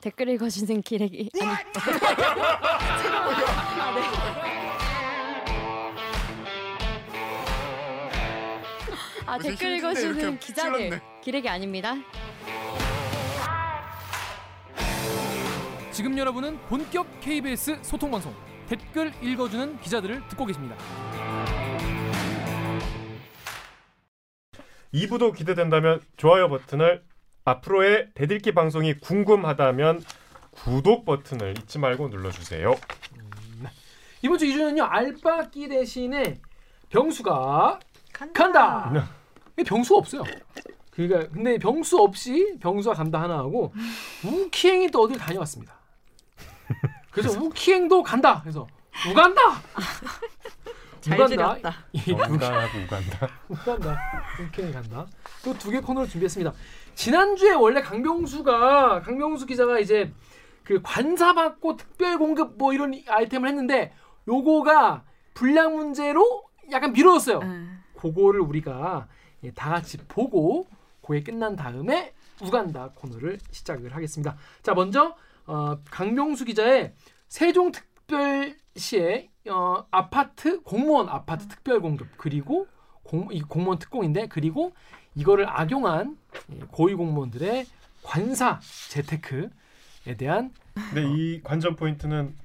댓글 읽어주는 기레기 아니 아, 네. 아 댓글 읽어주는 기자들. 기레기 아닙니다. 지금 여러분은 본격 KBS 소통 방송 댓글 읽어주는 기자들을 듣고 계십니다. 2부도 기대된다면 좋아요 버튼을 앞으로의 대들기 방송이 궁금하다면 구독 버튼을 잊지 말고 눌러주세요. 이번 주 2주는요 알바끼 대신에 병수가 간다. 이 병수 없어요. 그러니까 근데 병수 없이 병수가 간다 하나 하고 우키행이 또 어딜 다녀왔습니다. 그래서 우키행도 간다. 그래서 우간다. 잘 우간다. 우간하고 우간다. 간다. 우키행이 간다. 또 두 개 코너를 준비했습니다. 지난주에 원래 강병수가 강병수 기자가 이제 그 관사 받고 특별 공급 뭐 이런 아이템을 했는데 요거가 분량 문제로 약간 미뤄졌어요. 응. 그거를 우리가 예, 다 같이 보고 그게 끝난 다음에 우간다 코너를 시작을 하겠습니다. 자 먼저 어, 강병수 기자의 세종특별시의 어, 아파트 공무원 아파트 특별 공급 그리고 공, 이 공무원 특공인데 그리고 이거를 악용한 예, 고위 공무원들의 관사 재테크에 대한 근데 이 관전 포인트는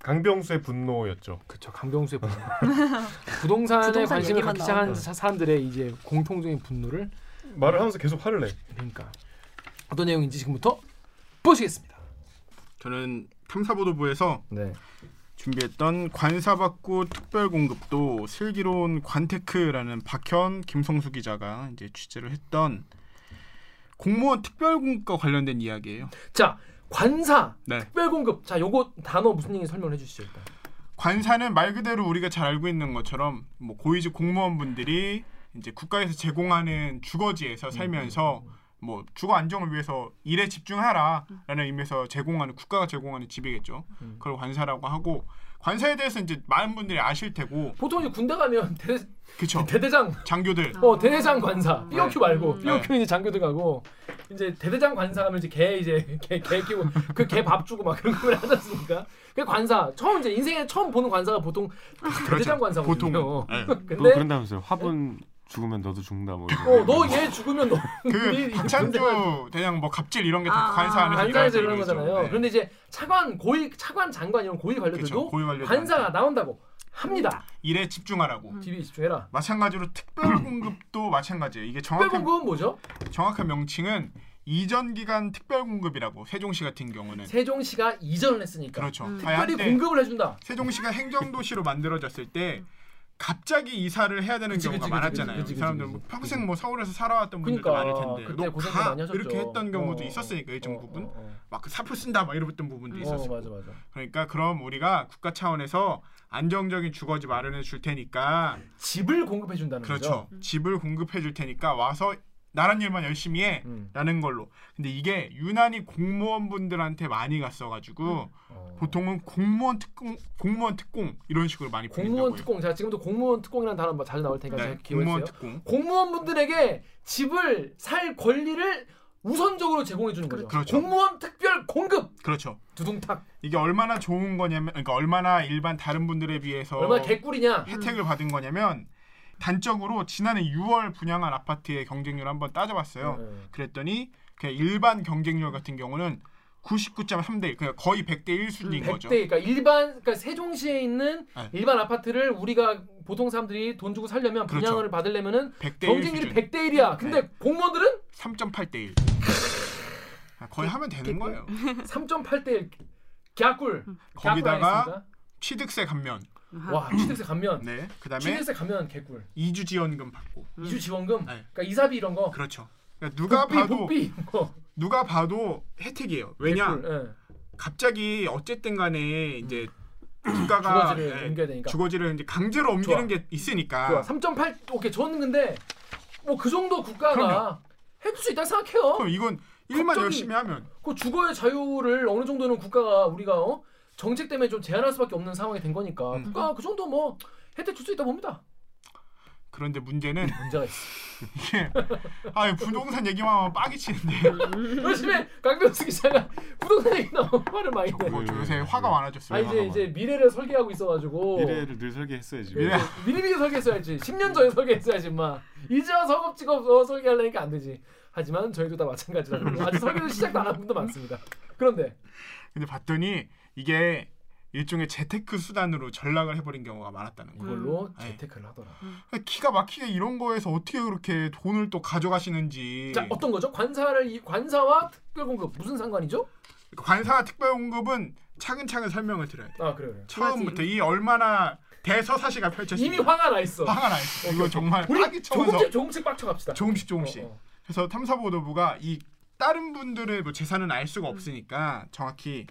강병수의 분노였죠. 그쵸 강병수의 분노 부동산에 부동산 관심을 갖기 시작한 사람들의 이제 공통적인 분노를 말을 하면서 계속 화를 내. 그러니까 어떤 내용인지 지금부터 보시겠습니다. 저는 탐사보도부에서 네. 준비했던 관사받고 특별공급도 슬기로운 관테크라는 박현 김성수 기자가 이제 취재를 했던 공무원 특별공급과 관련된 이야기예요. 자 관사 네. 특별공급 자 요거 단어 무슨 얘기 설명해 주시죠 일단. 관사는 말 그대로 우리가 잘 알고 있는 것처럼 뭐 고위직 공무원분들이 이제 국가에서 제공하는 주거지에서 살면서 뭐 주거 안정을 위해서 일에 집중하라라는 의미에서 제공하는 국가가 제공하는 집이겠죠. 음. 그걸 관사라고 하고 관사에 대해서 이제 많은 분들이 아실 테고 보통 이제 군대 가면 대, 그쵸 대대장 장교들 어 대대장 관사 BOQ 말고 네. BOQ 는 이제 장교들 가고 이제 대대장 관사 하면 이제 개 이제 개, 개 키고 그 개 밥 주고 막 그런 걸 하지 않습니까? 그 관사 처음 이제 인생에 처음 보는 관사가 보통 대대장 관사거든요. 보통 네. 근데 또 그런다면서요. 화분 죽으면 너도 죽는다 뭐. 이런 어너 얘 죽으면 너그네 박찬주 대장 뭐 갑질 이런 게다 아, 관사 안에서 관사에서 일이죠. 거잖아요. 네. 그런데 이제 차관 고위 차관 장관 이런 고위 관료들도 고위 관료들 관사가 나온다고 합니다. 일에 집중하라고. 음. TV 집중해라. 마찬가지로 특별공급도 마찬가지예요. 이게 정확한 특별공급은 뭐죠? 정확한 명칭은 이전 기간 특별 공급이라고 세종시 같은 경우는 세종시가 이전을 했으니까 그렇죠. 음. 아예 특별히 공급을 해준다. 세종시가 행정도시로 만들어졌을 때 갑자기 이사를 해야 되는 그치, 경우가 그치, 많았잖아요. 그치, 사람들 뭐. 평생 뭐 서울에서 살아왔던 분들도 그러니까 많을 텐데 그때 너 고생도 가? 많이 하셨죠. 이렇게 했던 경우도 어, 있었으니까 일정 어, 부분 어, 어. 막그 사표 쓴다 막 이랬던 부분도 어, 있었고 맞아 맞아. 그러니까 그럼 우리가 국가 차원에서 안정적인 주거지 마련해 줄 테니까 집을 공급해 준다는 그렇죠 거죠. 집을 공급해 줄 테니까 와서 나란 일만 열심히 해 음. 라는 걸로 근데 이게 유난히 공무원분들한테 많이 갔어가지고 어. 보통은 공무원 특공 공무원 특공 이런 식으로 많이 공무원. 특공 제가 지금도 공무원 특공이라는 단어 뭐 자주 나올 테니까 네, 공무원. 특공 공무원분들에게 집을 살 권리를 우선적으로 제공해 주는 거죠. 그렇죠. 공무원 특별 공급 그렇죠 두둥탁 이게 얼마나 좋은 거냐면 그러니까 얼마나 일반 다른 분들에 비해서 얼마나 개꿀이냐. 혜택을 받은 거냐면 단적으로 지난해 6월 분양한 아파트의 경쟁률 한번 따져봤어요. 네. 그랬더니 그냥 일반 경쟁률 같은 경우는 99.3대 1, 그러니까 거의 100대 1 수준인 100대 거죠. 그러니까 일반 그러니까 세종시에 있는 네. 일반 아파트를 우리가 보통 사람들이 돈 주고 살려면 그렇죠. 분양을 받으려면은 100대 1 경쟁률이 수준. 100대 1이야. 근데 네. 공무원들은 3.8대 1. 아, 거의 하면 되는 거예요. 3.8대 1. 갸꿀. 거기다가 취득세 감면. 와 취득세 감면. 네. 그다음에 취득세 감면 개꿀. 이주 지원금 받고. 이주 지원금. 네. 그러니까 이사비 이런 거. 그렇죠. 그러니까 누가 복비, 봐도 복비 이런 거. 누가 봐도 혜택이에요. 왜냐? 개꿀, 예. 갑자기 어쨌든 간에 이제 국가가 주거지를 예, 옮겨야 되니까. 주거지를 이제 강제로 옮기는 좋아. 게 있으니까 좋아. 3.8 오케이 저는 근데 뭐 그 정도 국가가. 해줄 수 있다 생각해요. 그럼 이건 일만 열심히 하면 그 주거의 자유를 어느 정도는 국가가 우리가 어? 정책 때문에 좀 제한할 수밖에 없는 상황이 된 거니까 음. 국가가 그 정도 뭐 혜택 줄 수 있다 봅니다. 그런데 문제는 문제가 있어. 이게 아 부동산 얘기만 하면 빡이 치는데 요즘에 강병수 기자가 부동산 얘기 너무 화를 많이 내. 뭐 요새 화가 아 많아졌어요. 이제 이제 미래를 설계하고 있어가지고 미래를 늘 설계했어야지. 미래. 미리 미리 설계했어야지. 10년 전에 설계했어야지, 마. 이제 와서 허겁지겁 어, 설계하려니까 안 되지. 하지만 저희도 다 마찬가지라고. 아직 설계도 시작도 안 한 분도 많습니다. 그런데 근데 봤더니 이게 일종의 재테크 수단으로 전락을 해버린 경우가 많았다는 거예요. 그걸로 네. 재테크를 하더라. 기가 막히게 이런 거에서 어떻게 그렇게 돈을 또 가져가시는지. 자 어떤 거죠? 관사를 이 관사와 특별 공급 무슨 상관이죠? 관사와 특별 공급은 차근차근 설명을 드려야 돼. 아 그래 그래. 처음부터 이 얼마나 대서사시가 펼쳐지고 이미 화가 나 있어. 화가 나 있어. 이거 정말 우리 빡이 쳐서 조금씩 조금씩 빡쳐갑시다. 조금씩 조금씩. 어, 어. 그래서 탐사보도부가 이 다른 분들의 뭐 재산은 알 수가 없으니까 정확히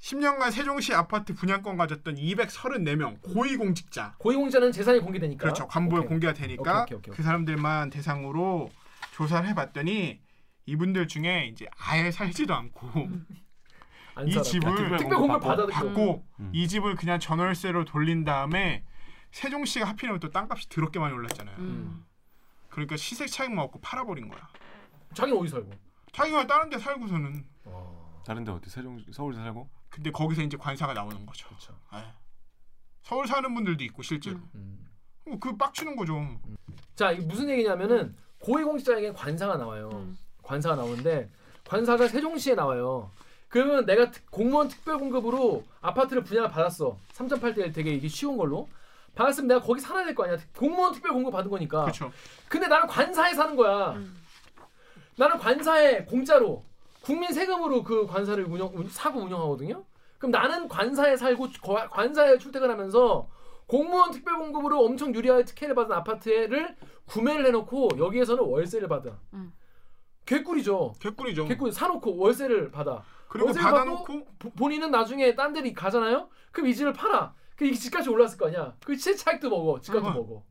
10년간 세종시 아파트 분양권 가졌던 234명 고위공직자 고위공직자는 재산이 공개되니까. 그렇죠 오케이. 공개가 되니까 오케이, 오케이, 오케이, 그 사람들만 대상으로 조사를 해봤더니 이분들 중에 이제 아예 살지도 않고 안 이. 집을 특별 공급 받아 받고 음. 이 집을 그냥 전월세로 돌린 다음에 세종시가 하필이면 또 땅값이 더럽게 많이 올랐잖아요. 음. 그러니까 시세 차익만 얻고 팔아버린 거야. 자기는 어디 살고? 자기가 다른 데 살고서는 어, 다른 데 어디 세종 서울 살고? 근데 거기서 이제 관사가 나오는 거죠. 그렇죠. 아, 서울 사는 분들도 있고 실제로 음. 어, 그 빡치는 거죠. 자 이게 무슨 얘기냐면은 고위공직자에게 관사가 나와요. 음. 관사가 나오는데 관사가 세종시에 나와요. 그러면 내가 특- 공무원 특별 공급으로 아파트를 분양을 받았어. 3.8대 되게 이게 쉬운 걸로 받았으면 내가 거기 살아야 될 거 아니야. 공무원 특별 공급 받은 거니까. 그렇죠. 근데 나는 관사에 사는 거야. 음. 나는 관사에 공짜로 국민 세금으로 그 관사를 운영 운- 사고 운영하거든요. 그럼 나는 관사에 살고 거- 관사에 출퇴근하면서 공무원 특별 공급으로 엄청 유리하게 특혜를 받은 아파트를 구매를 해놓고 여기에서는 월세를 받아. 음. 개꿀이죠. 개꿀이죠. 개꿀 사놓고 월세를 받아. 그리고 월세를 받아놓고 보- 본인은 나중에 딴 데로 가잖아요. 그럼 이 집을 팔아. 그이 집값이 올랐을 거 아니야. 그 시차익도 먹어. 집값도 어. 먹어.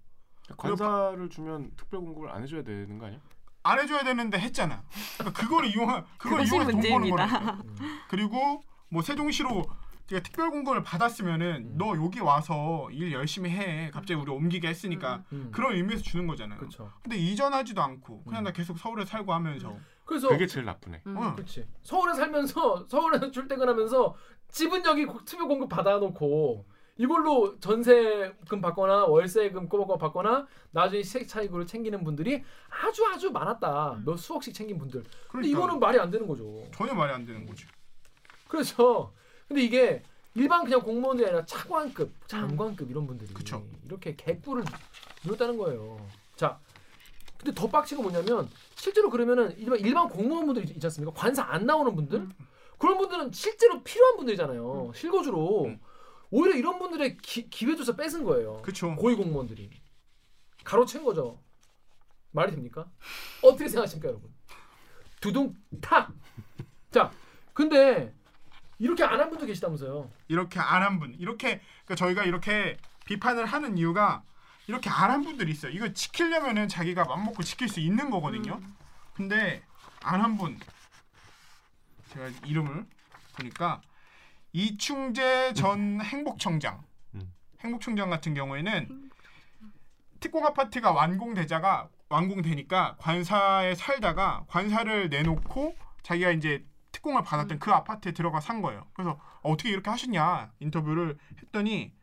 관사를 주면 특별 공급을 안 해줘야 되는 거 아니야? 안 해줘야 되는데 했잖아. 그러니까 그걸 이용한 그걸 이용해서 돈 버는 문제입니다. 거라니까. 그리고 뭐 세종시로 제가 특별 공급을 받았으면은 음. 너 여기 와서 일 열심히 해. 갑자기 우리 옮기게 했으니까 음. 그런 의미에서 주는 거잖아요. 그렇죠. 근데 이전하지도 않고 그냥 음. 나 계속 서울에 살고 하면서 그래서 그게 제일 나쁘네. 음. 어. 그렇지. 서울에 살면서 서울에서 출퇴근하면서 집은 여기 고- 특별 공급 받아놓고 이걸로 전세금 받거나 월세금 꼬박꼬박 받거나 나중에 시세 차익으로 챙기는 분들이 아주 아주 많았다. 몇 수억씩 챙긴 분들. 근데 그러니까 이거는 말이 안 되는 거죠. 전혀 말이 안 되는 거지. 그렇죠. 근데 이게 일반 그냥 공무원들이 아니라 차관급, 장관급 이런 분들이 그쵸. 이렇게 개꿀을 누렸다는 거예요. 자, 근데 더건 뭐냐면 실제로 그러면은 일반 일반 공무원분들 있- 있지 않습니까? 관사 안 나오는 분들 그런 분들은 실제로 필요한 분들이잖아요. 실거주로 음. 오히려 이런 분들의 기, 기회조차 뺏은 거예요. 그렇죠. 고위 공무원들이 가로챈 거죠. 말이 됩니까? 어떻게 생각하십니까, 여러분? 두둥 탁. 자, 근데 이렇게 안 한 분도 계시다면서요. 이렇게 안 한 분, 이렇게 그러니까 저희가 이렇게 비판을 하는 이유가 이렇게 안 한 분들이 있어요. 이거 지키려면은 자기가 맘 먹고 지킬 수 있는 거거든요. 근데 안 한 분, 제가 이름을 보니까 이충재 전 행복청장, 음. 행복청장 같은 경우에는 특공 아파트가 완공되자가 완공되니까 관사에 살다가 관사를 내놓고 자기가 이제 특공을 받았던 그 아파트에 들어가 산 거예요. 그래서 어, 떻게 이렇게 하셨냐 인터뷰를 했더니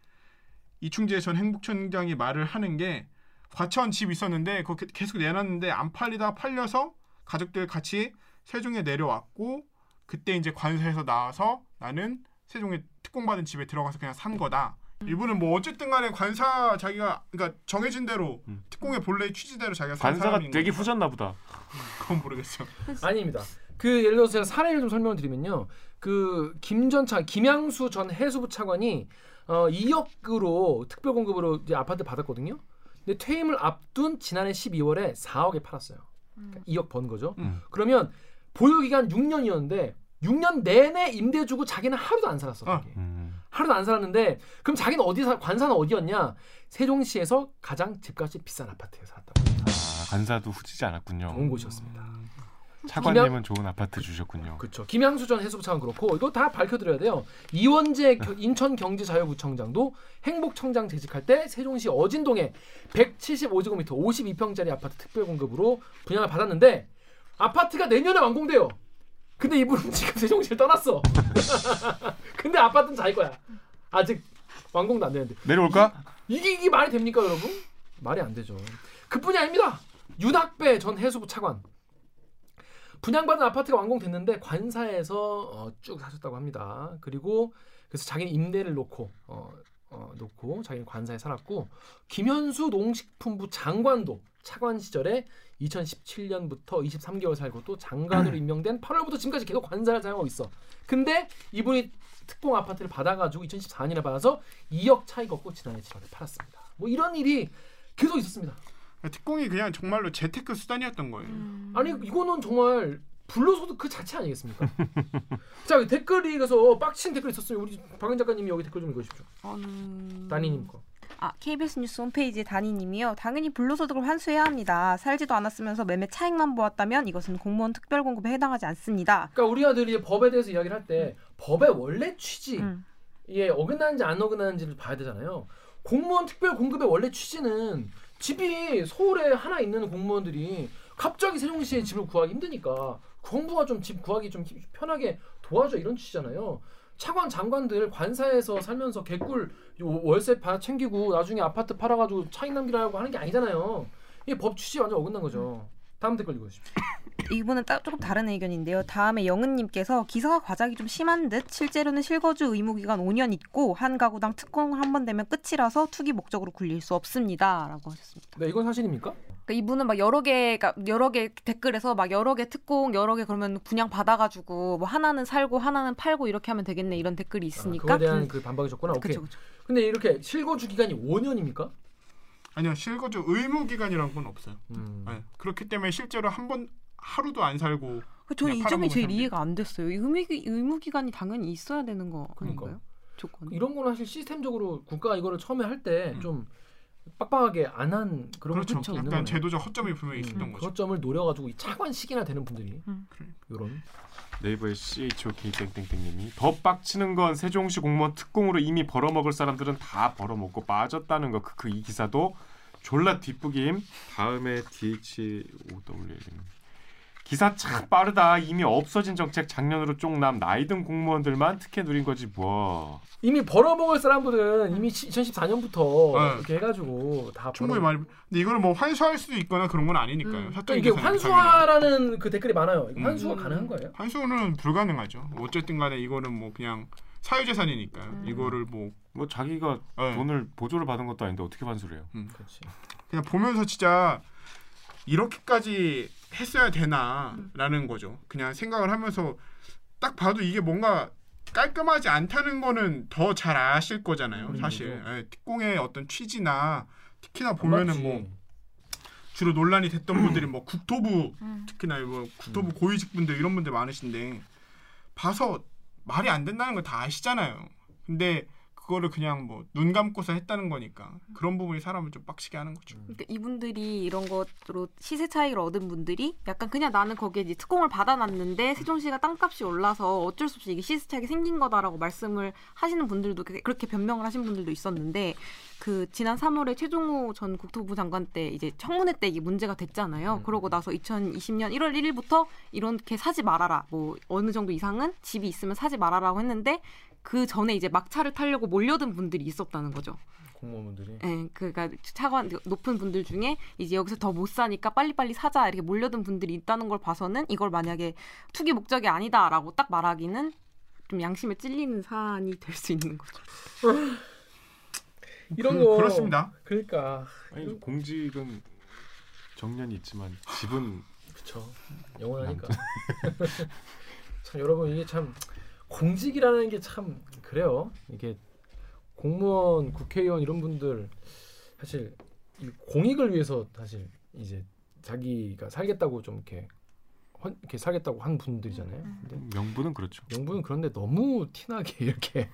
이충재 전 행복청장이 말을 하는 게 과천 집 있었는데 그거 게- 계속 내놨는데 안 팔리다 팔려서 가족들 같이 세종에 내려왔고 그때 이제 관사에서 나와서 나는 세종에 특공받은 집에 들어가서 그냥 산 거다. 일부는 뭐 어쨌든 간에 관사 자기가 그러니까 정해진 대로 음. 특공의 본래 취지대로 자기가 산 관사가 사람인 되게. 후졌나 보다. 그건 모르겠어. 아닙니다. 그 예를 들어서 제가 사례를 좀 설명을 드리면요. 그 김전차 김양수 전 해수부 차관이 어 2억으로 특별 공급으로 이제 아파트 받았거든요. 근데 퇴임을 앞둔 지난해 12월에 4억에 팔았어요. 그러니까 2억 번 거죠. 음. 그러면 보유 기간 6년이었는데 6년 내내 임대 주고 자기는 하루도 안 살았어. 어. 거기. 음. 하루도 안 살았는데 그럼 자기는 어디 사 관사는 어디였냐? 세종시에서 가장 집값이 비싼 아파트에 살았다고. 아, 관사도 후지지 않았군요. 좋은 곳이었습니다. 차관님은 좋은 아파트 주셨군요. 그렇죠. 김양수 전 해수부 차관 그렇고 이거 다 밝혀드려야 돼요. 이원재 겨- 인천경제자유구청장도 행복청장 재직할 때 세종시 어진동에 175제곱미터 52평짜리 아파트 특별공급으로 분양을 받았는데 아파트가 내년에 완공돼요. 근데 이분은 지금 세종시를 떠났어. 근데 아파트는 자기 거야. 아직 완공도 안 되는데 내려올까? 이게 이게 말이 됩니까 여러분? 말이 안 되죠. 그뿐이 아닙니다. 윤학배 전 해수부 차관 분양받은 아파트가 완공됐는데 관사에서 어, 쭉 사셨다고 합니다. 그리고 그래서 자기는 임대를 놓고 어, 어, 놓고 자기는 관사에 살았고 김현수 농식품부 장관도 차관 시절에 2017년부터 23개월 살고 또 장관으로 임명된 8월부터 지금까지 계속 관사를 사용하고 있어. 근데 이분이 특공 아파트를 받아가지고 2014년에 받아서 2억 차익 얻고 지난해 7월에 팔았습니다. 뭐 이런 일이 계속 있었습니다. 특공이 그냥 정말로 재테크 수단이었던 거예요. 아니 이거는 정말 불로소득 그 자체 아니겠습니까? 자 댓글이 그래서 빡친 댓글 있었어요. 우리 박은 작가님이 여기 댓글 좀 읽어주십시오. 따니님 거. 아 KBS 뉴스 홈페이지 단위님이요. 당연히 불로소득을 환수해야 합니다. 살지도 않았으면서 매매 차익만 보았다면 이것은 공무원 특별 공급에 해당하지 않습니다. 그러니까 우리 아들이 법에 대해서 이야기를 할때 법의 원래 취지 음. 예 어긋나는지 안 어긋나는지를 봐야 되잖아요. 공무원 특별 공급의 원래 취지는 집이 서울에 하나 있는 공무원들이 갑자기 세종시에 집을 구하기 힘드니까 정부가 좀 집 구하기 좀 힘- 편하게 도와줘 이런 취지잖아요. 차관 장관들 관사에서 살면서 개꿀 요 월세 바 챙기고 나중에 아파트 팔아가지고 차익 남기라고 하는 게 아니잖아요. 이게 법 취지 완전 어긋난 거죠. 다음 댓글 읽어주십시오. 이분은 따, 조금 다른 의견인데요. 다음에 영은님께서 기사가 과장이 좀 심한 듯 실제로는 실거주 의무 기간 5년 있고 한 가구당 특공 한번 되면 끝이라서 투기 목적으로 굴릴 수 없습니다라고 하셨습니다. 네, 이건 사실입니까? 그러니까 이분은 막 여러 개가 여러 개 댓글에서 막 여러 개 특공 여러 개 그러면 분양 받아가지고 뭐 하나는 살고 하나는 팔고 이렇게 하면 되겠네 이런 댓글이 아, 있으니까 그거에 대한 그 반박이 셨구나. 오케이. 그쵸 그쵸. 근데 이렇게 실거주 기간이 5년입니까? 아니요 실거주 의무 기간이란 건 없어요. 음. 네. 그렇기 때문에 실제로 한 번 하루도 안 살고 그 저는 이 점이 제일. 이해가 안 됐어요. 이 의무 기- 의무 기간이 당연히 있어야 되는 거 그러니까요. 아닌가요? 조건. 이런 거는 사실 시스템적으로 국가가 이거를 처음에 할때 음. 좀 빡빡하게 안 한 그런 그렇죠. 있는 약간. 제도적 허점이 분명히 있었던 음, 거죠. 그 점을 노려가지고 이 차관식이나 되는 분들이 음. 이런 네이버의 CHOK 땡땡땡님이 더 빡치는 건 세종시 공무원 특공으로 이미 벌어먹을 사람들은 다 벌어먹고 빠졌다는 거. 그이 기사도 졸라 뒷북임. 다음에 DHOW 기사 참 빠르다. 이미 없어진 정책 작년으로 쪽남 나이 든 공무원들만 특혜 누린 거지 뭐. 이미 벌어먹을 사람들은 이미 2014년부터 네. 이렇게 해가지고 다 충분히 벌어. 많이. 근데 이거는 뭐 환수할 수도 있거나 그런 건 아니니까요. 음. 그러니까 이게 환수화라는 그 댓글이 많아요. 이거 음. 환수화 음. 가능한 거예요? 환수는 불가능하죠. 어쨌든간에 이거는 뭐 그냥 사유재산이니까요. 음. 이거를 뭐 뭐 자기가 네. 돈을 보조를 받은 것도 아닌데 어떻게 환수를 해요? 그렇지. 그냥 보면서 진짜 이렇게까지 했어야 되나라는 거죠. 그냥 생각을 하면서 딱 봐도 이게 뭔가 깔끔하지 않다는 거는 더 잘 아실 거잖아요. 음, 사실. 예, 특공의 어떤 취지나 특히나 안 보면은. 뭐 주로 논란이 됐던 분들이 뭐 국토부 음. 특히나 뭐 국토부 음. 고위직 분들 이런 분들 많으신데 봐서 말이 안 된다는 걸 다 아시잖아요. 근데 그거를 그냥 뭐 눈 감고서 했다는 거니까 그런 부분이 사람을 좀 빡치게 하는 거죠. 그러니까 이분들이 이런 것으로 시세 차익을 얻은 분들이 약간 그냥 나는 거기에 이제 특공을 받아놨는데 세종시가 땅값이 올라서 어쩔 수 없이 이게 시세 차익이 생긴 거다라고 말씀을 하시는 분들도 그- 그렇게 변명을 하신 분들도 있었는데 그 지난 3월에 최종호 전 국토부 장관 때 이제 청문회 때 이게 문제가 됐잖아요. 음. 그러고 나서 2020년 1월 1일부터 이렇게 사지 말아라. 뭐 어느 정도 이상은 집이 있으면 사지 말아라고 했는데 그 전에 이제 막차를 타려고 몰려든 분들이 있었다는 거죠. 공무원분들이 예, 그러니까 차관 높은 분들 중에 이제 여기서 더 못 사니까 빨리빨리 사자 이렇게 몰려든 분들이 있다는 걸 봐서는 이걸 만약에 투기 목적이 아니다라고 딱 말하기는 좀 양심에 찔리는 사안이 될 수 있는 거죠. 이런 그, 거 그렇습니다. 그러니까 아니 공직은 정년이 있지만 집은 그렇죠. 영원하니까. 참 여러분 이게 참 공직이라는 게 참 그래요. 이게 공무원, 국회의원 이런 분들 사실 이 공익을 위해서 사실 이제 자기가 살겠다고 좀 이렇게 헌, 이렇게 살겠다고 한 분들이잖아요. 근데 명분은 그렇죠. 명분은 그런데 너무 티나게 이렇게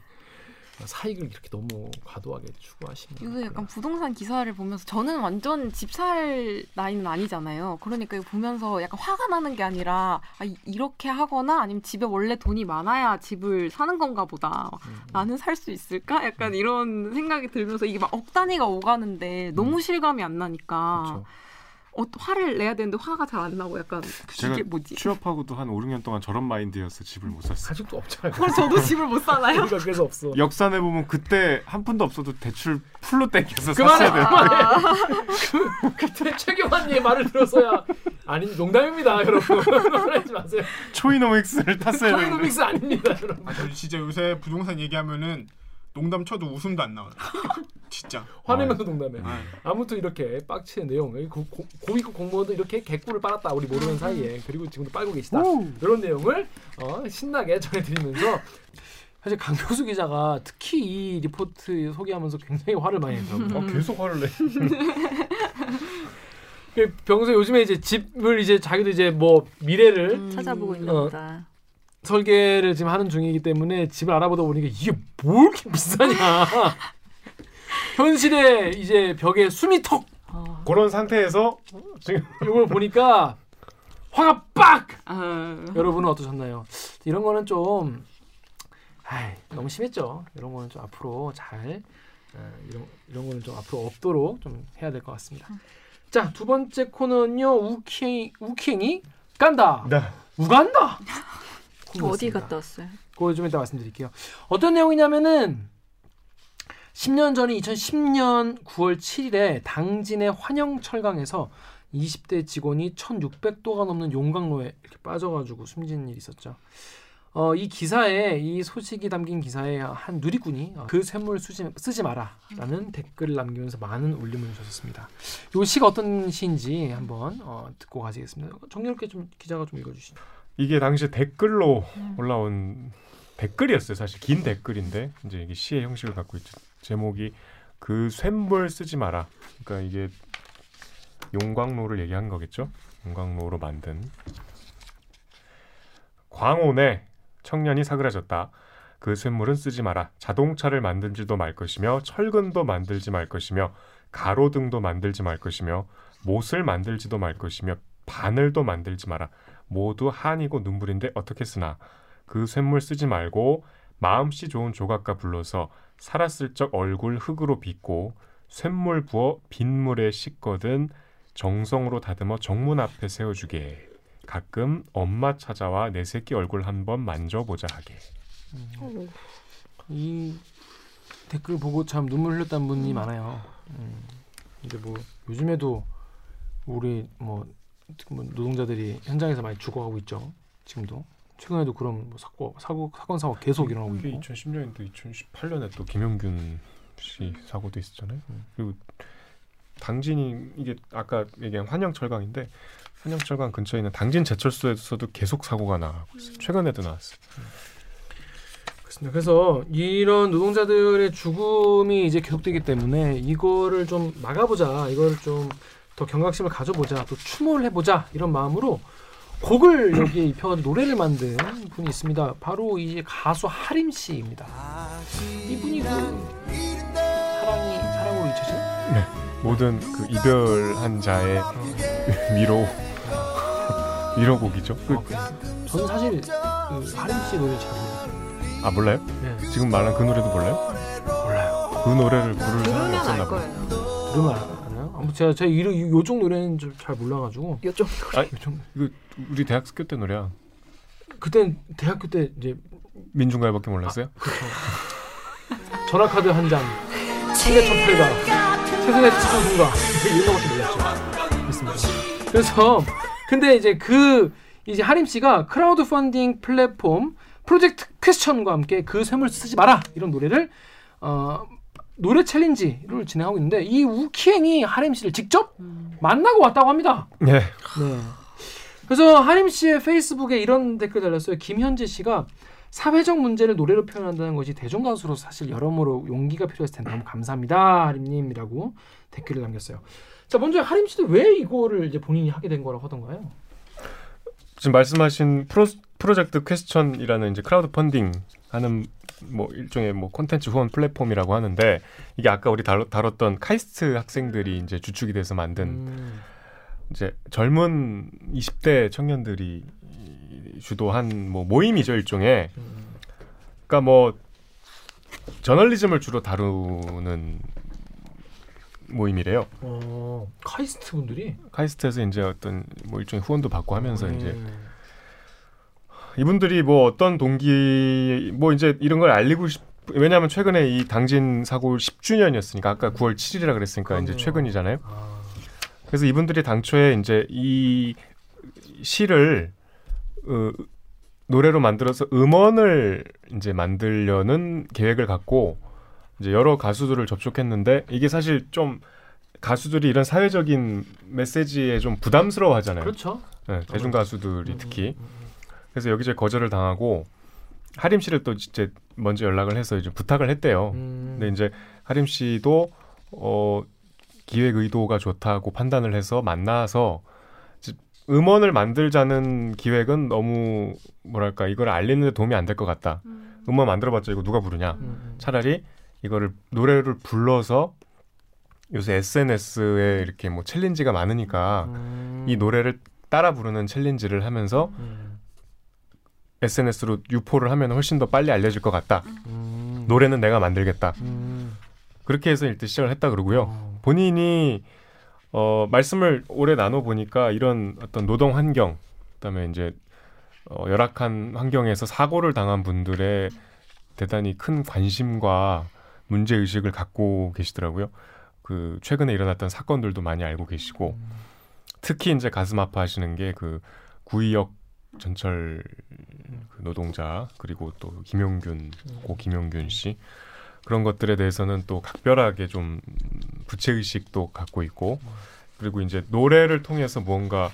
사익을 이렇게 너무 과도하게 추구하시면 요새 약간 부동산 기사를 보면서 저는 완전 집 살 나이는 아니잖아요. 그러니까 이거 보면서 약간 화가 나는 게 아니라 아, 이- 이렇게 하거나 아니면 집에 원래 돈이 많아야 집을 사는 건가 보다. 음. 나는 살 수 있을까? 약간 이런 생각이 들면서 이게 막 억 단위가 오가는데 너무 실감이 안 나니까 그렇죠. 어, 화를 내야 되는데 화가 잘 안 나고 약간 제가 이게 뭐지? 취업하고도 한 5, 6년 동안 저런 마인드여서 집을 못 샀어요. 아직도 없잖아요. 그럼 저도 집을 못 사나요? 그러니까 그래서 없어. 역산해 보면 그때 한 푼도 없어도 대출 풀로 땡겨서 그만해, 샀어야 되는데 그때 최경환님의 말을 들어서야 아니 농담입니다 여러분 놀라지 마세요. 초이노믹스를 탔어야 되는데 초이노믹스 아닙니다 여러분. 아, 저 진짜 요새 부동산 얘기하면은 농담 쳐도 웃음도 안 나와요. 진짜. 화내면서 농담해. 아, 아무튼 이렇게 빡치는 내용 고, 고, 고위급 공무원도 이렇게 개꿀을 빨았다 우리 모르는 사이에 그리고 지금도 빨고 계시다 이런 내용을 어, 신나게 전해드리면서 사실 강병수 기자가 특히 이 리포트 소개하면서 굉장히 화를 많이 내더라고요. 어, 계속 화를 내. 그 병수 요즘에 이제 집을 이제 자기도 이제 뭐 미래를 음. 찾아보고 있나 어. 보다. 설계를 지금 하는 중이기 때문에 집을 알아보다 보니까 이게 뭘 이렇게 비싸냐. 현실에 이제 벽에 숨이 턱 어. 그런 상태에서 지금 이걸 보니까 화가 빡! 아, 여러분은 어떠셨나요? 이런 거는 좀 아이, 너무 심했죠. 이런 거는 좀 앞으로 잘 어, 이런 이런 거는 좀 앞으로 없도록 좀 해야 될 것 같습니다. 자, 두 번째 코너는요. 우킹 우킹이 깐다. 네. 우간다. 어디 갔다 왔어요? 그거 좀 이따 말씀드릴게요. 어떤 내용이냐면은 10년 전인 2010년 9월 7일에 당진의 환영철강에서 20대 직원이 1,600도가 넘는 용광로에 이렇게 빠져가지고 숨진 일이 있었죠. 어, 이 기사에 이 소식이 담긴 기사에 한 누리꾼이 어, 그 샘물 쓰지, 쓰지 마라라는 댓글을 남기면서 많은 울림을 주셨습니다. 이 시가 어떤 시인지 한번 어, 듣고 가시겠습니다. 정리롭게 좀 기자가 좀 읽어주시죠. 이게 당시 댓글로 올라온 댓글이었어요. 사실 긴 댓글인데 이제 이게 시의 형식을 갖고 있죠. 제목이 그 쇳물 쓰지 마라. 그러니까 이게 용광로를 얘기한 거겠죠. 용광로로 만든 광온에 청년이 사그라졌다. 그 쇳물은 쓰지 마라. 자동차를 만들지도 말 것이며 철근도 만들지 말 것이며 가로등도 만들지 말 것이며 못을 만들지도 말 것이며 바늘도 만들지 마라. 모두 한이고 눈물인데 어떻게 쓰나. 그 쇳물 쓰지 말고 마음씨 좋은 조각가 불러서 살았을 적 얼굴 흙으로 빚고 쇳물 부어 빗물에 씻거든 정성으로 다듬어 정문 앞에 세워주게. 가끔 엄마 찾아와 내 새끼 얼굴 한번 만져보자 하게. 이 댓글 보고 참 눈물 흘렸다는 분이 많아요. 음, 근데 뭐 요즘에도 우리 뭐, 뭐 노동자들이 현장에서 많이 죽어가고 있죠. 지금도 최근에도 그런 뭐 사고 사고 사건 사고 계속 일어나고 있고. 2010년인데 2018년에 또 김용균 씨 사고도 있었잖아요. 그리고 당진이 이게 아까 얘기한 환영 철강인데 환영 철강 근처에 있는 당진 제철소에서도 계속 사고가 나고 있어요. 최근에도 나왔어요. 그렇습니다. 그래서 이런 노동자들의 죽음이 이제 계속되기 때문에 이거를 좀 막아보자, 이거를 좀 더 경각심을 가져보자, 또 추모를 해보자 이런 마음으로 곡을 여기에 입혀가지고 노래를 만든 분이 있습니다. 바로 이 가수 하림 씨입니다. 이분이 그 사랑이 사랑으로 잊혀진 모든 그 이별한 자의 위로 위로곡이죠. 그, 저는 사실 그 하림 씨 노래 잘 모르겠어요. 아 몰라요? 네, 지금 말한 그 노래도 몰라요? 몰라요. 그 노래를 부를 사람이 없었나 알 봐요. 들으면 알아요? 아무튼 제가 제가 이런 요쪽 노래는 좀 잘 몰라가지고 요쪽 요쪽 우리 대학교 때 노래야. 그땐 대학교 때 이제 민중가요밖에 몰랐어요? 그렇죠. 전화카드 한 장, 세계 천팔가, 세상의 천군가 이런 거밖에 몰랐죠. 그렇습니다. 그래서 근데 이제 그 이제 하림 씨가 크라우드 펀딩 플랫폼 프로젝트 퀘스천과 함께 그 샘을 쓰지 마라 이런 노래를 어, 노래 챌린지를 진행하고 있는데 이 우키행이 하림 씨를 직접 만나고 왔다고 합니다. 네. 네. 그래서 하림 씨의 페이스북에 이런 댓글 달렸어요. 김현재 씨가 사회적 문제를 노래로 표현한다는 것이 대중 가수로 사실 여러모로 용기가 필요했을 텐데 너무 감사합니다 하림님이라고 댓글을 남겼어요. 자 먼저 하림 씨도 왜 이거를 이제 본인이 하게 된 거라고 하던가요? 지금 말씀하신 프로, Project Question이라는 이제 크라우드 펀딩 하는 뭐 일종의 뭐 콘텐츠 후원 플랫폼이라고 하는데 이게 아까 우리 다뤘, 다뤘던 카이스트 학생들이 이제 주축이 돼서 만든 음. 이제 젊은 20대 청년들이 주도한 뭐 모임이죠 일종의 음. 그러니까 뭐 저널리즘을 주로 다루는 모임이래요. 어, 카이스트 분들이 카이스트에서 이제 어떤 뭐 일종의 후원도 받고 하면서 음. 이제 이분들이 뭐 어떤 동기 뭐 이제 이런 걸 알리고 싶 왜냐하면 최근에 이 당진 사고 10주년이었으니까 아까 9월 7일이라 그랬으니까 이제 그럼요. 최근이잖아요. 아, 그래서 이분들이 당초에 이제 이 시를 어, 노래로 만들어서 음원을 이제 만들려는 계획을 갖고 이제 여러 가수들을 접촉했는데 이게 사실 좀 가수들이 이런 사회적인 메시지에 좀 부담스러워하잖아요. 그렇죠. 네, 대중 가수들이 음, 특히 음, 그래서 여기저기 거절을 당하고 하림 씨를 또 이제 먼저 연락을 해서 이제 부탁을 했대요. 음. 근데 이제 하림 씨도 어 기획 의도가 좋다고 판단을 해서 만나서 음원을 만들자는 기획은 너무 뭐랄까 이걸 알리는 데 도움이 안 될 것 같다. 음. 음원 만들어봤자 이거 누가 부르냐. 음, 음. 차라리 이거를 노래를 불러서 요새 SNS에 이렇게 뭐 챌린지가 많으니까 음. 이 노래를 따라 부르는 챌린지를 하면서 음. SNS로 유포를 하면 훨씬 더 빨리 알려질 것 같다. 음. 노래는 내가 만들겠다. 음. 그렇게 해서 일단 시작을 했다 그러고요. 어. 본인이 어 말씀을 오래 나눠 보니까 이런 어떤 노동 환경 그다음에 이제 어 열악한 환경에서 사고를 당한 분들의 대단히 큰 관심과 문제 의식을 갖고 계시더라고요. 그 최근에 일어났던 사건들도 많이 알고 계시고 특히 이제 가슴 아파하시는 게 그 구의역 전철 그 노동자 그리고 또 김용균 고 김용균 씨 그런 것들에 대해서는 또 각별하게 좀 부채 의식도 갖고 있고 그리고 이제 노래를 통해서 뭔가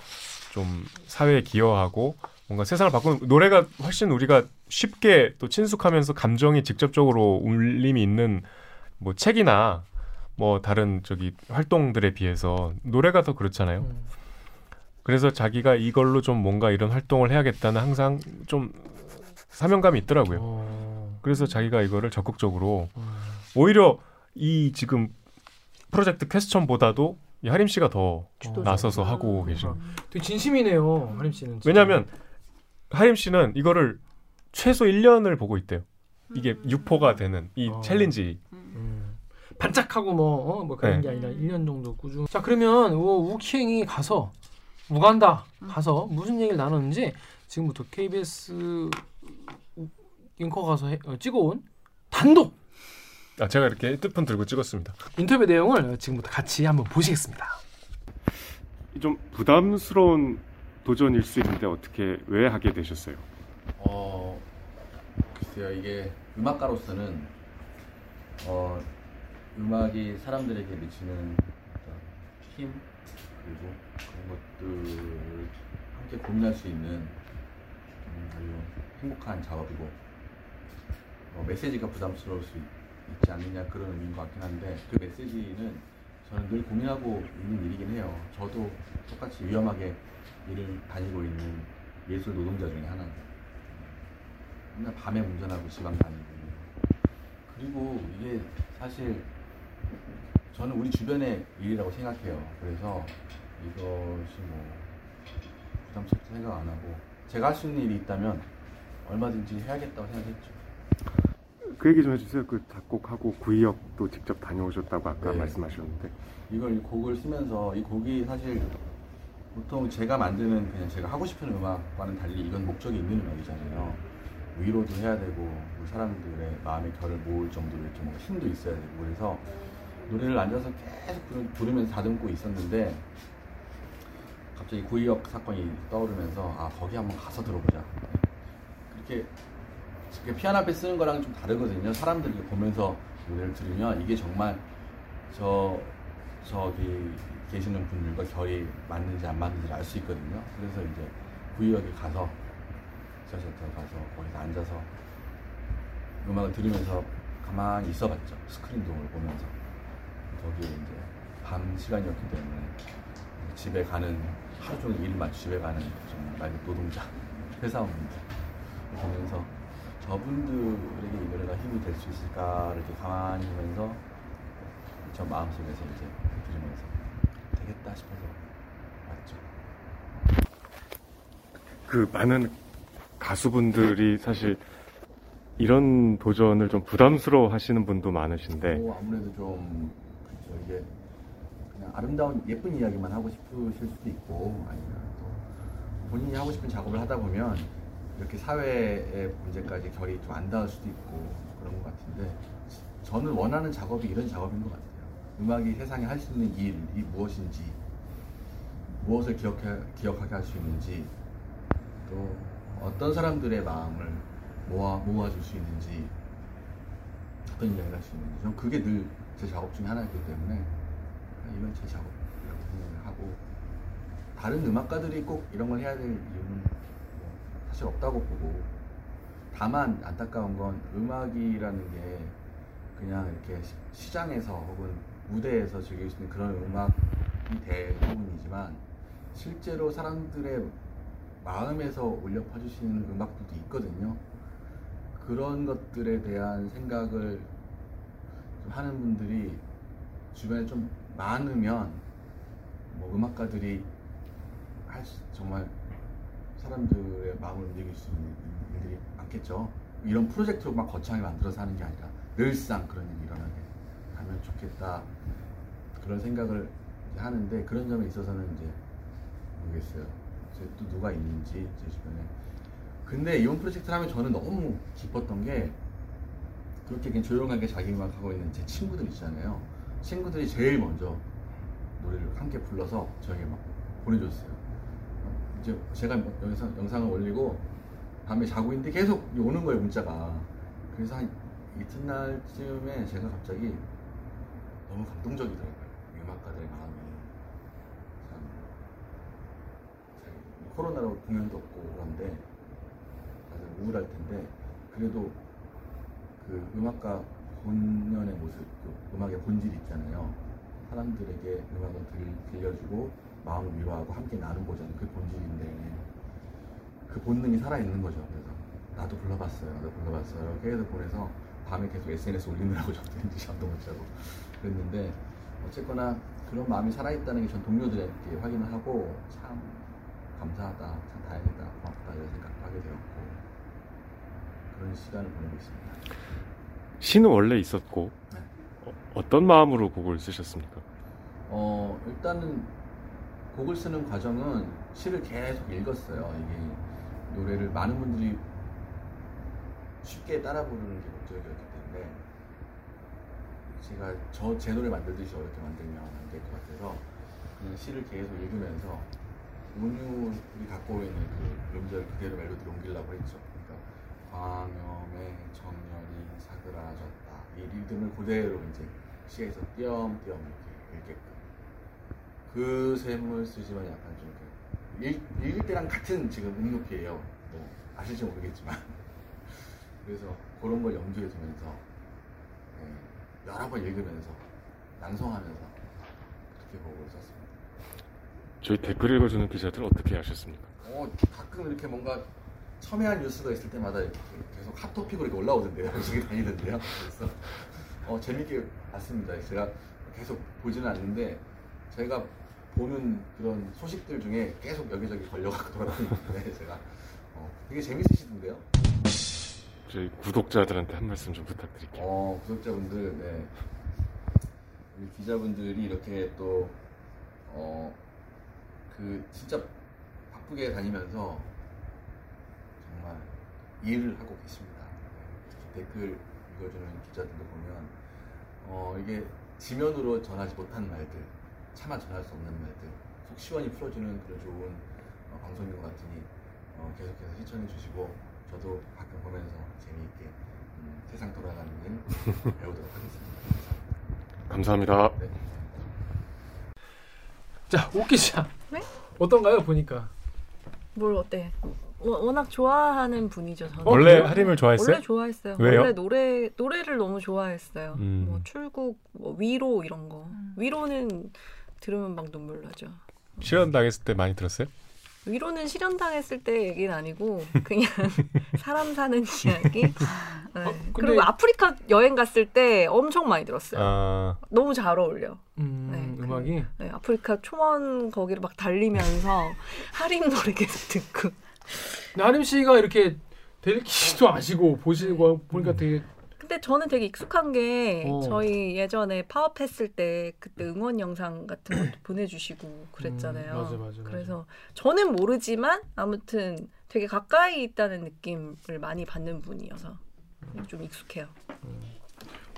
좀 사회에 기여하고 뭔가 세상을 바꾸는 노래가 훨씬 우리가 쉽게 또 친숙하면서 감정이 직접적으로 울림이 있는 뭐 책이나 뭐 다른 저기 활동들에 비해서 노래가 더 그렇잖아요. 음. 그래서 자기가 이걸로 좀 뭔가 이런 활동을 해야겠다는 항상 좀 사명감이 있더라고요. 어. 그래서 자기가 이거를 적극적으로 음. 오히려 이 지금 Project Question보다도 이 하림 씨가 더 주도적. 나서서 하고 계신. 되게 진심이네요, 하림 씨는. 진짜. 왜냐하면 하림 씨는 이거를 최소 1년을 보고 있대요. 이게 유포가 되는 이 어. 챌린지. 음. 반짝하고 뭐, 어, 뭐 그런 네. 게 아니라 1년 정도 꾸준. 자 그러면 어, 우키행이 가서 우간다 가서 무슨 얘기를 나눴는지 지금부터 KBS 앵커 가서 해- 어, 찍어온 단독 아 제가 이렇게 핸드폰 들고 찍었습니다. 인터뷰 내용을 지금부터 같이 한번 보시겠습니다. 좀 부담스러운 도전일 수 있는데 어떻게 왜 하게 되셨어요? 어 글쎄요 이게 음악가로서는 어 음악이 사람들에게 미치는 힘 그리고 그런 것들을 함께 고민할 수 있는 음, 아주 행복한 작업이고 어, 메시지가 부담스러울 수 있, 지 않느냐 그런 의미인 것 같긴 한데 그 메시지는 저는 늘 고민하고 있는 일이긴 해요. 저도 똑같이 위험하게 일을 다니고 있는 예술 노동자 중에 하나고 맨날 밤에 운전하고 지방 다니고 그리고 이게 사실 저는 우리 주변의 일이라고 생각해요. 그래서 이것이 뭐 부담스럽게 생각 안 하고 제가 할 수 있는 일이 있다면 얼마든지 해야겠다고 생각했죠. 그 얘기 좀 해주세요. 그 작곡하고 구의역도 직접 다녀오셨다고 아까 네. 말씀하셨는데 이걸 이 곡을 쓰면서 이 곡이 사실 보통 제가 만드는 그냥 제가 하고 싶은 음악과는 달리 이건 목적이 있는 음악이잖아요. 위로도 해야 되고 뭐 사람들의 마음의 결을 모을 정도로 이렇게 뭔가 힘도 있어야 되고 그래서 노래를 앉아서 계속 부르- 부르면서 다듬고 있었는데 갑자기 구의역 사건이 떠오르면서 아 거기 한번 가서 들어보자. 그렇게 그렇게 피아노 앞에 쓰는 거랑 좀 다르거든요. 사람들이 보면서 노래를 들으면 이게 정말 저 저기 계시는 분들과 결이 맞는지 안 맞는지 알 수 있거든요. 그래서 이제 구의역에 가서 지하철 가서 거기서 앉아서 음악을 들으면서 가만히 있어봤죠. 스크린 동을 보면서 거기에 이제 밤 시간이었기 때문에 집에 가는 하루 종일 일 마치고 집에 가는 정말 말 노동자 회사원분들 보면서 저분들에게 이 노래가 힘이 될 수 있을까를 이렇게 가만히 보면서 저 마음속에서 이제 들으면서 되겠다 싶어서 왔죠. 그 많은 가수분들이 사실 이런 도전을 좀 부담스러워 하시는 분도 많으신데 뭐 아무래도 좀 그렇죠 이게 그냥 아름다운 예쁜 이야기만 하고 싶으실 수도 있고 아니면 또 본인이 하고 싶은 작업을 하다 보면 이렇게 사회의 문제까지 결이 좀 안 닿을 수도 있고 그런 것 같은데 저는 원하는 작업이 이런 작업인 것 같아요. 음악이 세상에 할 수 있는 일이 무엇인지 무엇을 기억해, 기억하게 할 수 있는지 또 어떤 사람들의 마음을 모아 모아줄 수 있는지 어떤 이야기를 있는지 저는 그게 늘 제 작업 중에 하나였기 때문에 그냥 이건 제 작업이라고 생각을 하고 다른 음악가들이 꼭 이런 걸 해야 될 이유는 뭐 사실 없다고 보고 다만 안타까운 건 음악이라는 게 그냥 이렇게 시- 시장에서 혹은 무대에서 즐길 수 있는 그런 음악이 대부분이지만 실제로 사람들의 마음에서 울려 퍼주시는 음악들도 있거든요. 그런 것들에 대한 생각을 좀 하는 분들이 주변에 좀 많으면 뭐 음악가들이 할 수- 정말 사람들의 마음을 움직일 수 있는 일들이 많겠죠. 이런 프로젝트로 막 거창하게 만들어서 하는 게 아니라 늘상 그런 일이 일어나게 하면 좋겠다 그런 생각을 하는데 그런 점에 있어서는 이제 모르겠어요. 또 누가 있는지 제 주변에. 근데 이번 프로젝트를 하면 저는 너무 기뻤던 게 그렇게 그냥 조용하게 자기 음악 하고 있는 제 친구들 있잖아요. 친구들이 제일 먼저 노래를 함께 불러서 저에게 막 보내줬어요. 어, 이제 제가 영상, 영상을 올리고 밤에 자고 있는데 계속 오는 거예요 문자가. 그래서 한 이튿날쯤에 제가 갑자기 너무 감동적이더라고요. 이 음악가들의 마음이 참참 코로나로 공연도 없고 그런데 우울할 텐데 그래도 그 음악가 본연의 모습, 그 음악의 본질 있잖아요. 사람들에게 음악을 들, 들려주고 마음을 위로하고 함께 나누고자 하는 그 본질인데 그 본능이 살아있는 거죠. 그래서 나도 불러봤어요. 나도 불러봤어요. 계속 보내서 밤에 계속 SNS 올리느라고 저도 이제 잠도 못 자고 그랬는데 어쨌거나 그런 마음이 살아있다는 게 전 동료들에게 확인을 하고 참 감사하다, 참 다행이다, 고맙다 이런 생각을 하게 되었고 그런 시간을 보내고 있습니다. 시는 원래 있었고 네. 어, 어떤 마음으로 곡을 쓰셨습니까? 어 일단은 곡을 쓰는 과정은 시를 계속 읽었어요. 이게 노래를 많은 분들이 쉽게 따라 부르는 게 목적이었기 때문에 제가 저 제 노래 만들듯이 어렵게 만들면 안 될 것 같아서 그냥 시를 계속 읽으면서 운율이 갖고 있는 그 음절 그대로 멜로디를 옮기려고 했죠. 광염의 정열이 사그라졌다 이 리듬을 그대로 이제 시에서 띄엄띄엄 이렇게 읽게끔 그 셈을 쓰지만 약간 좀 이렇게 읽, 읽을 때랑 같은 지금 음높이에요. 뭐 아실지 모르겠지만 그래서 그런 걸 염두에 두면서 예, 여러 번 읽으면서 낭송하면서 그렇게 곡을 썼습니다. 저희 댓글 읽어주는 기자들 어떻게 하셨습니까? 어, 가끔 이렇게 뭔가 첨예한 뉴스가 있을 때마다 이렇게 계속 핫토픽으로 이렇게 올라오던데요. 이게 다니던데요. 그래서 어, 재밌게 봤습니다. 제가 계속 보지는 않는데 제가 보는 그런 소식들 중에 계속 여기저기 걸려가고 돌아다니는데 제가 어, 되게 재밌으시던데요. 저희 구독자들한테 한 말씀 좀 부탁드릴게요. 어, 구독자분들, 네. 우리 기자분들이 이렇게 또, 어, 그, 진짜 바쁘게 다니면서 일을 하고 계십니다. 댓글 읽어주는 기자들도 보면, 어, 이게 지면으로 전하지 못한 말들, 차마 전할 수 없는 말들, 속 시원히 풀어주는 그런 좋은 어, 방송인 것 같으니, 어, 계속해서 시청해 주시고, 저도 가끔 보면서 재미있게 음, 세상 돌아가는 일 배우도록 하겠습니다. 감사합니다. 네. 자, 옥 기자. 네? 어떤가요? 보니까. 뭘 어때? 워- 워낙 좋아하는 분이죠. 저는. 어, 원래? 하림을 좋아했어요? 원래 좋아했어요. 왜요? 원래 노래 노래를 너무 좋아했어요. 음. 뭐 출국, 뭐 위로 이런 거. 위로는 들으면 막 눈물 나죠. 실현 당했을 때 많이 들었어요? 위로는 실현 당했을 때 얘기는 아니고 그냥 사람 사는 이야기. 네. 근데- 그리고 아프리카 여행 갔을 때 엄청 많이 들었어요. 아, 너무 잘 어울려. 음, 네, 그- 음악이 네, 아프리카 초원 거기를 막 달리면서 하림 노래 계속 듣고. 하림 씨가 이렇게 델리키도 아시고 보시고 보니까 되게 근데 저는 되게 익숙한 게 어. 저희 예전에 파업 했을 때 그때 응원 영상 같은 것도 보내주시고 그랬잖아요. 음, 맞아, 맞아, 맞아. 그래서 저는 모르지만 아무튼 되게 가까이 있다는 느낌을 많이 받는 분이어서 좀 익숙해요.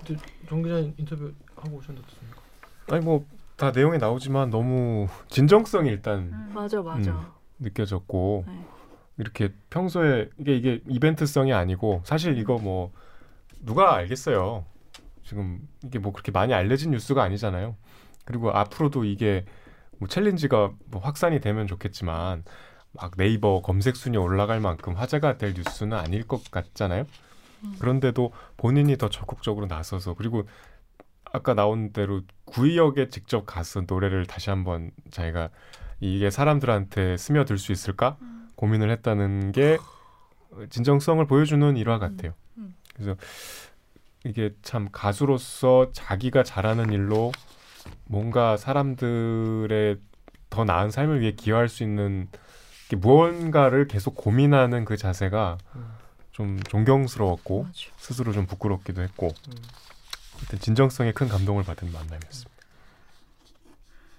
근데 정 기자님 인터뷰 하고 오셨는데 어떻습니까? 아니 뭐 다 내용에 나오지만 너무 진정성이 일단 맞아, 맞아. 음. 느껴졌고 네. 이렇게 평소에 이게 이게 이벤트성이 아니고 사실 이거 뭐 누가 알겠어요. 지금 이게 뭐 그렇게 많이 알려진 뉴스가 아니잖아요. 그리고 앞으로도 이게 뭐 챌린지가 뭐 확산이 되면 좋겠지만 막 네이버 검색 순위 올라갈 만큼 화제가 될 뉴스는 아닐 것 같잖아요. 그런데도 본인이 더 적극적으로 나서서 그리고 아까 나온 대로 구의역에 직접 가서 노래를 다시 한번 자기가 이게 사람들한테 스며들 수 있을까 고민을 했다는 게 진정성을 보여주는 일화 같아요. 음. 그래서 이게 참 가수로서 자기가 잘하는 일로 뭔가 사람들의 더 나은 삶을 위해 기여할 수 있는 게 무언가를 계속 고민하는 그 자세가 음. 좀 존경스러웠고 맞아. 스스로 좀 부끄럽기도 했고 음. 진정성에 큰 감동을 받은 만남이었습니다.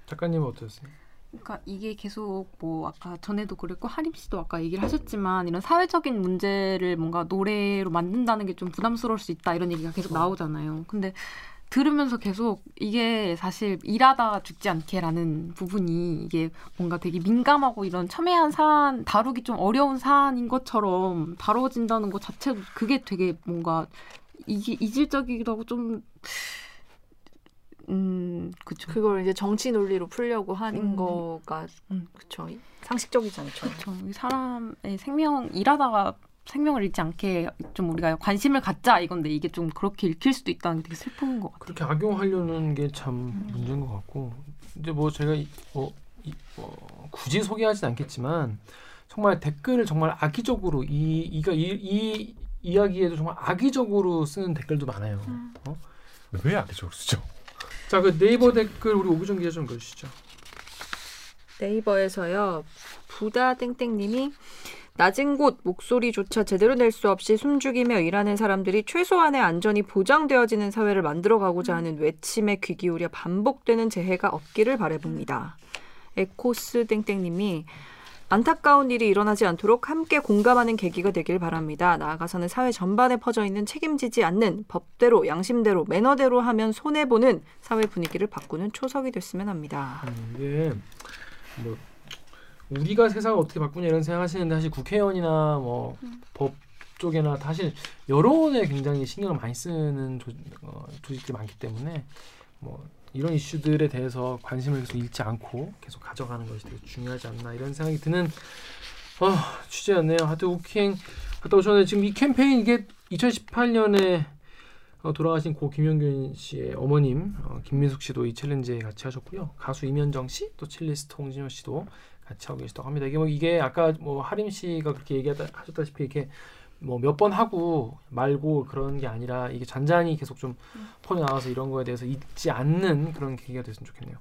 작가님은 어떠셨어요? 그러니까 이게 계속 뭐 아까 전에도 그랬고 하림 씨도 아까 얘기를 하셨지만 이런 사회적인 문제를 뭔가 노래로 만든다는 게 좀 부담스러울 수 있다 이런 얘기가 계속 나오잖아요. 근데 들으면서 계속 이게 사실 일하다 죽지 않게라는 부분이 이게 뭔가 되게 민감하고 이런 첨예한 사안 다루기 좀 어려운 사안인 것처럼 다뤄진다는 것 자체도 그게 되게 뭔가 이게 이질적이기도 하고 좀 음, 그쵸. 그걸 이제 정치 논리로 풀려고 하는 음. 거가 음. 그쵸 상식적이지 않죠. 이 사람의 생명 일하다가 생명을 잃지 않게 좀 우리가 관심을 갖자 이건데 이게 좀 그렇게 읽힐 수도 있다는 게 되게 슬픈 것 같아요. 그렇게 악용하려는 게 참 문제인 것 같고 이제 뭐 제가 이, 뭐, 이, 뭐 굳이 소개하진 않겠지만 정말 댓글을 정말 악의적으로 이 이가 이, 이 이야기에도 정말 악의적으로 쓰는 댓글도 많아요. 어? 왜 악의적으로 쓰죠? 자, 그 네이버 댓글 우리 오규정 기자 좀 읽어주시죠. 네이버에서요 부다 땡땡님이 낮은 곳 목소리조차 제대로 낼 수 없이 숨죽이며 일하는 사람들이 최소한의 안전이 보장되어지는 사회를 만들어가고자 하는 외침에 귀 기울여 반복되는 재해가 없기를 바라봅니다. 에코스 땡땡님이 안타까운 일이 일어나지 않도록 함께 공감하는 계기가 되길 바랍니다. 나아가서는 사회 전반에 퍼져 있는 책임지지 않는 법대로 양심대로 매너대로 하면 손해 보는 사회 분위기를 바꾸는 초석이 됐으면 합니다. 음, 이게 뭐 우리가 세상을 어떻게 바꾸냐 이런 생각하시는데 사실 국회의원이나 뭐법 쪽에나 사실 여론에 굉장히 신경을 많이 쓰는 조, 어, 조직들이 많기 때문에 뭐 이런 이슈들에 대해서 관심을 계속 잃지 않고 계속 가져가는 것이 되게 중요하지 않나 이런 생각이 드는 어, 취재였네요. 하여튼 우킹 갔다 오셨는데 지금 이 캠페인 이게 2018년에 어, 돌아가신 고 김영균 씨의 어머님 어, 김민숙 씨도 이 챌린지에 같이 하셨고요. 가수 이면정 씨, 또 첼리스트 홍진호 씨도 같이 하고 계시다고 합니다. 이게 뭐 이게 아까 뭐 하림 씨가 그렇게 얘기하셨다시피 이렇게 뭐 몇 번 하고 말고 그런 게 아니라 이게 잔잔히 계속 좀 퍼져 나와서 이런 거에 대해서 잊지 않는 그런 계기가 됐으면 좋겠네요.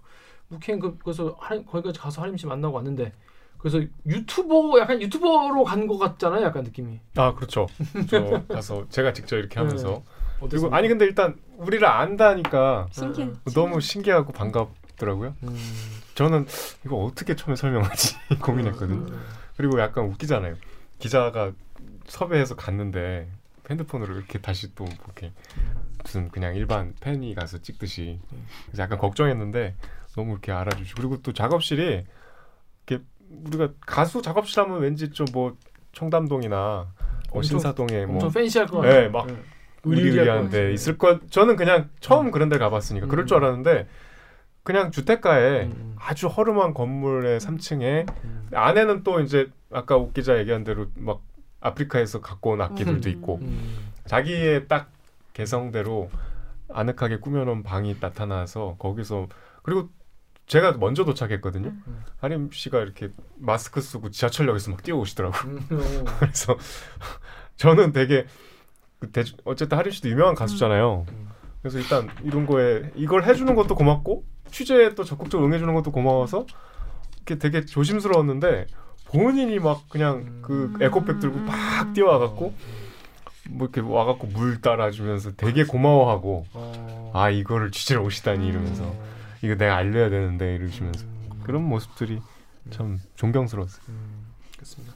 무켄 그, 그래서 거기까지 가서 하림 씨 만나고 왔는데 그래서 유튜버 약간 유튜버로 간 것 같잖아요. 약간 느낌이. 아 그렇죠. 저 가서 제가 직접 이렇게 하면서 그리고 어땠습니까? 아니 근데 일단 우리를 안다니까 신기해. 너무 신기하고 반갑더라고요. 음. 저는 이거 어떻게 처음에 설명하지 고민했거든요. 음. 그리고 약간 웃기잖아요. 기자가 섭외해서 갔는데 핸드폰으로 이렇게 다시 또 이렇게 무슨 그냥 일반 팬이 가서 찍듯이 그래서 약간 걱정했는데 너무 이렇게 알아주시고 그리고 또 작업실이 이렇게 우리가 가수 작업실 하면 왠지 좀 뭐 청담동이나 뭐 신사동에 뭐 엄청 팬시할 것 네, 같아요. 막 네. 의리의리한 의리의리한 데 있을 것 저는 그냥 처음 그런 데 가봤으니까 그럴 줄 음. 알았는데 그냥 주택가에 음. 아주 허름한 건물의 3층에 음. 안에는 또 이제 아까 옥 기자 얘기한 대로 막 아프리카에서 갖고 온 악기들도 음. 있고 음. 자기의 딱 개성대로 아늑하게 꾸며놓은 방이 나타나서 거기서 그리고 제가 먼저 도착했거든요. 음. 하림 씨가 이렇게 마스크 쓰고 지하철역에서 막 뛰어오시더라고. 요 음, 어. 그래서 저는 되게 그 대충 어쨌든 하림 씨도 유명한 가수잖아요. 음. 그래서 일단 이런 거에 이걸 해주는 것도 고맙고 취재에 또 적극적으로 응해주는 것도 고마워서 이렇게 되게 조심스러웠는데 본인이 막 그냥 그 에코백 들고 막 뛰어와갖고 뭐 이렇게 와갖고 물 따라주면서 되게 고마워하고 어. 아 이거를 취재를 오시다니 이러면서 이거 내가 알려야 되는데 이러시면서 그런 모습들이 참 존경스러웠어요. 음, 그렇습니다.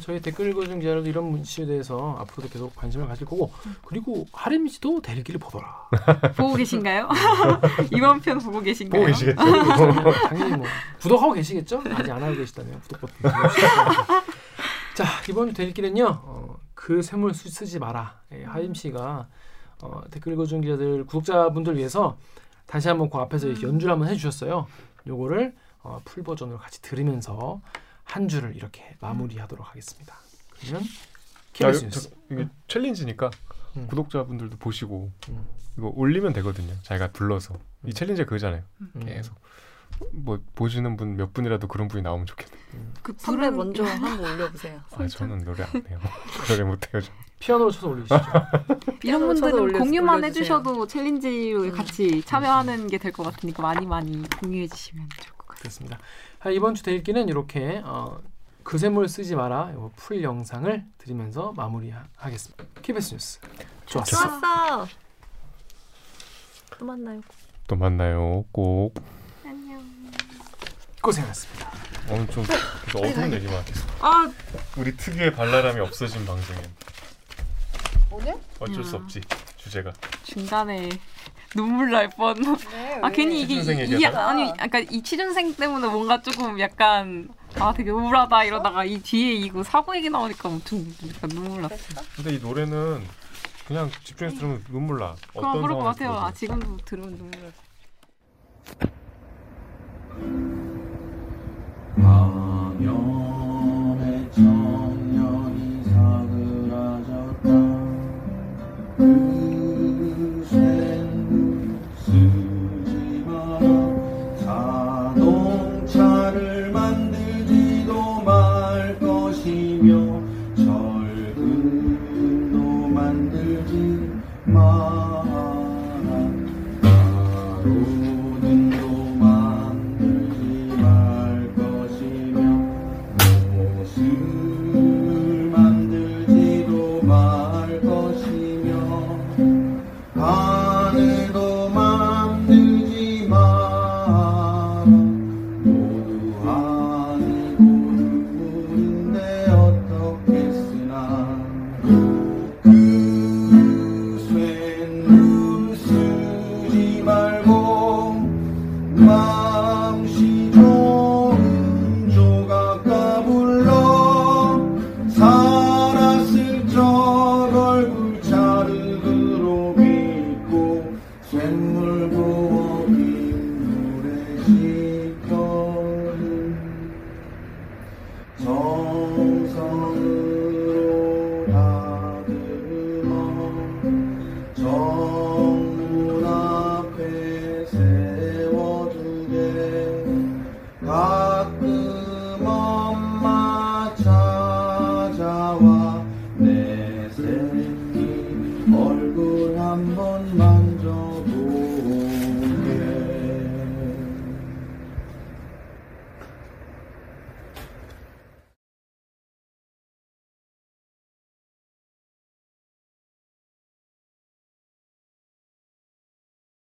저희 댓글 읽어준 기자들도 이런 이슈에 대해서 앞으로도 계속 관심을 가질 거고 그리고 하림 씨도 대리기를 보더라. 보고 계신가요? 이번 편 보고 계신가요? 보고 계시겠죠? 당연히 뭐 구독하고 계시겠죠? 아직 안 하고 계시다면 구독 버튼. 자 이번 주 대리기는요. 어, 그 쓰- 쓰지 마라. 예, 하임 씨가 어, 댓글 읽어준 기자들 구독자분들 위해서 다시 한번 그 앞에서 연주를 한번 해주셨어요. 요거를 어, 풀 버전으로 같이 들으면서 한 주를 이렇게 마무리하도록 하겠습니다. 그러면 아, KBS 이거, 뉴스. 저- 이게 챌린지니까 음. 구독자분들도 보시고 음. 이거 올리면 되거든요. 자기가 불러서 이 음. 챌린지 그거잖아요. 음. 계속 뭐 보시는 분 몇 분이라도 그런 분이 나오면 좋겠다. 그 불은 먼저 한번 올려보세요. 아 저는 노래 안 해요. 노래 못 해요. 저. 피아노로 쳐서 올리시죠. 이런 분들은 올려- 공유만 올려주세요. 해주셔도 챌린지에 같이 참여하는 게 될 것 같으니까 많이 많이 공유해 주시면 좋을 것 같아요. 그렇습니다. 아, 이번 주 대일기는 이렇게 어, 그 샘물 쓰지 마라 요풀 영상을 드리면서 마무리하겠습니다. KBS 뉴스 좋았어. 좋았어. 또 만나요. 또 만나요. 꼭. 안녕. 고생하셨습니다. 오늘 좀 어두운 얘기만. 아 우리 특유의 발랄함이 없어진 방송에. 오늘? 어쩔 수 야. 없지 주제가. 중간에 눈물 날 뻔. 네, 아 괜히 이게 이, 이? 아니 아까 이 취준생 때문에 뭔가 조금 약간 아 되게 우울하다 이러다가 이 뒤에 이거 사고 얘기 나오니까 엄청 약간 눈물 났어. 근데 이 노래는 그냥 집중해서 들으면 눈물 나. 그럼 그럴 것 같아요. 아. 지금도 들으면 눈물 나.